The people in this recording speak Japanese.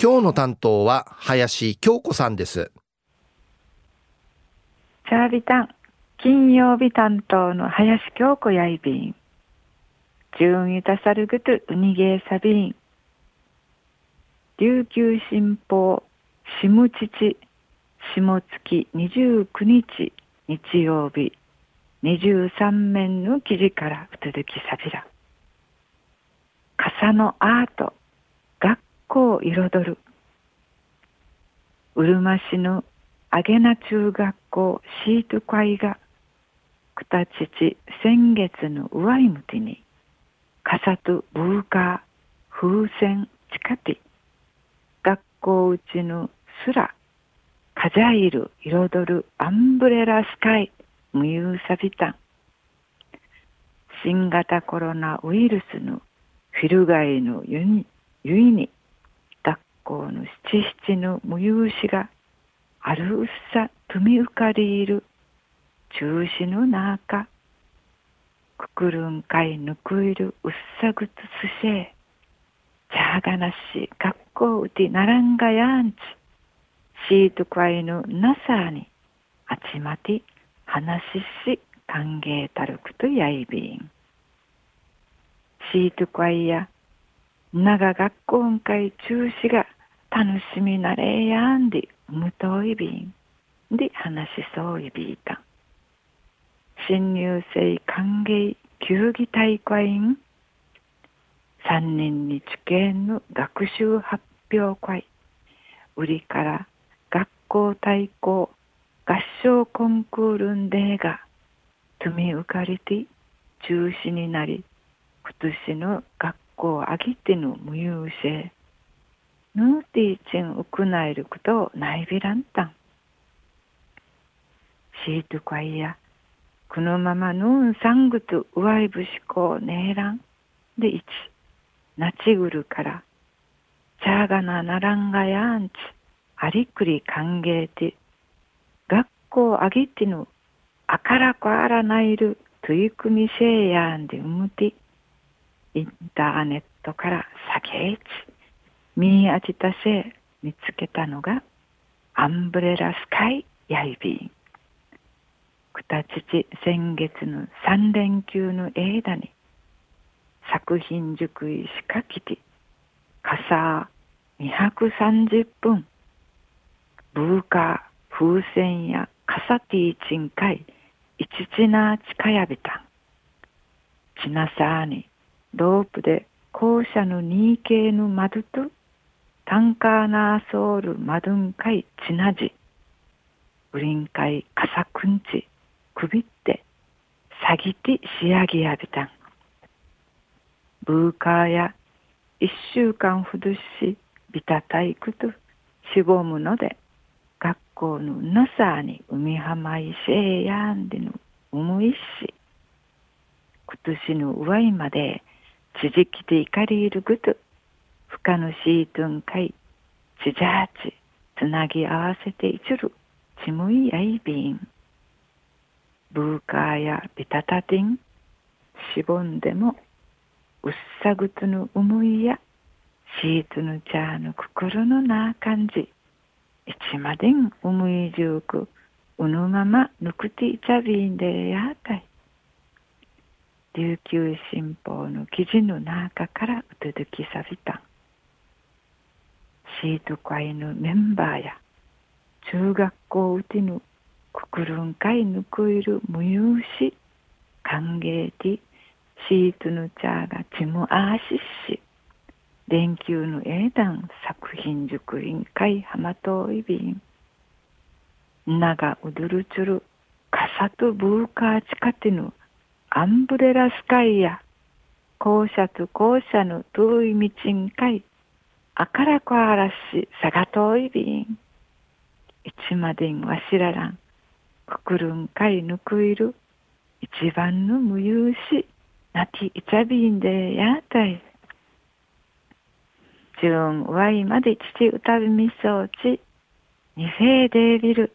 今日の担当は林京子さんです。チャービタン、金曜日担当の林京子やいびん。順位たさるぐとうにげーさびん。琉球新報、下父、下月29日、日曜日、23面の記事からうつづきさびら。傘のアート、学校を彩る。うるま市のあげな中学校シート会が、くたちち先月の上いむてに、傘とブーカー、風船、近て、学校うちのすら、かじゃいる彩るアンブレラスカイ、無有さびたん。新型コロナウイルスのフィルガイのゆに、ゆいに、学校の七七の無有しが、あるうっさとみうかりいる、中止の中、くくるんかいぬくいるうっさぐつすせえ、ちゃがなし学校うてならんがやんち、シートかいぬなさに、あちまて話しし歓迎たるくとやいびん。シート会いや、長学校会中止が楽しみなれやんで、無糖いびんで話しそういびいた。新入生歓迎球技大会員。三人に知見の学習発表会。売りから学校対抗合唱コンクールンデーがとみうかりて中止になり今年の学校あぎての無優勢。ヌーティーチンウクナイルクとナイビランタン。シートカイヤこのままヌーンサングとウワイブシコネーランで一。ナチグルからチャーガナナランガヤンチありくり歓迎て。学校あぎてのあからこあらないる取り組みせいやんでうむて。インターネットから酒市。見当てたせ見つけたのがアンブレラスカイヤイビン。くたちち先月の3連休の間に作品塾医しかきて傘230分ブーカー風船や傘ティーチンカイいちちなちかやびたん。ちなさにロープで校舎の2系の窓とタンカーナーソールマドンカイチナジ。ウリンカイカサクンチ。くびって。さぎて仕上げやびたん。ブーカーや。一週間ほどし。ビタタイクと。しごむので。学校のなさに海浜いせえやんでの。思いし。今年の上いまで。ちじきて怒りいるぐと、ふかのしいとんかい、ちじゃち、つなぎ合わせていちる、ちむいやいびん。ブーカーやビタタティン、しぼんでも、うっさぐつの思いや、シーツのチャーの心のなあ感じ、いちまでん思いじゅうく、うぬままぬくていちゃびんでやあたい。琉球新報の記事の中からうつづきさびたシート会のメンバーや中学校うちのくくるん会ぬくいる無有し歓迎でシートの茶がちむあしし連休の英断作品塾員会浜といびん長うどるちゅる傘とブーカーチカティヌアンブレラスカイや、校舎と校舎の遠い道んかい、あからこあらし、さが遠いびん。いちまでんわしららん、くくるんかいぬくいる、一番の無有し、なきいちゃびんでやたい。じゅんわいまで父歌びみそうち、にせいでびる、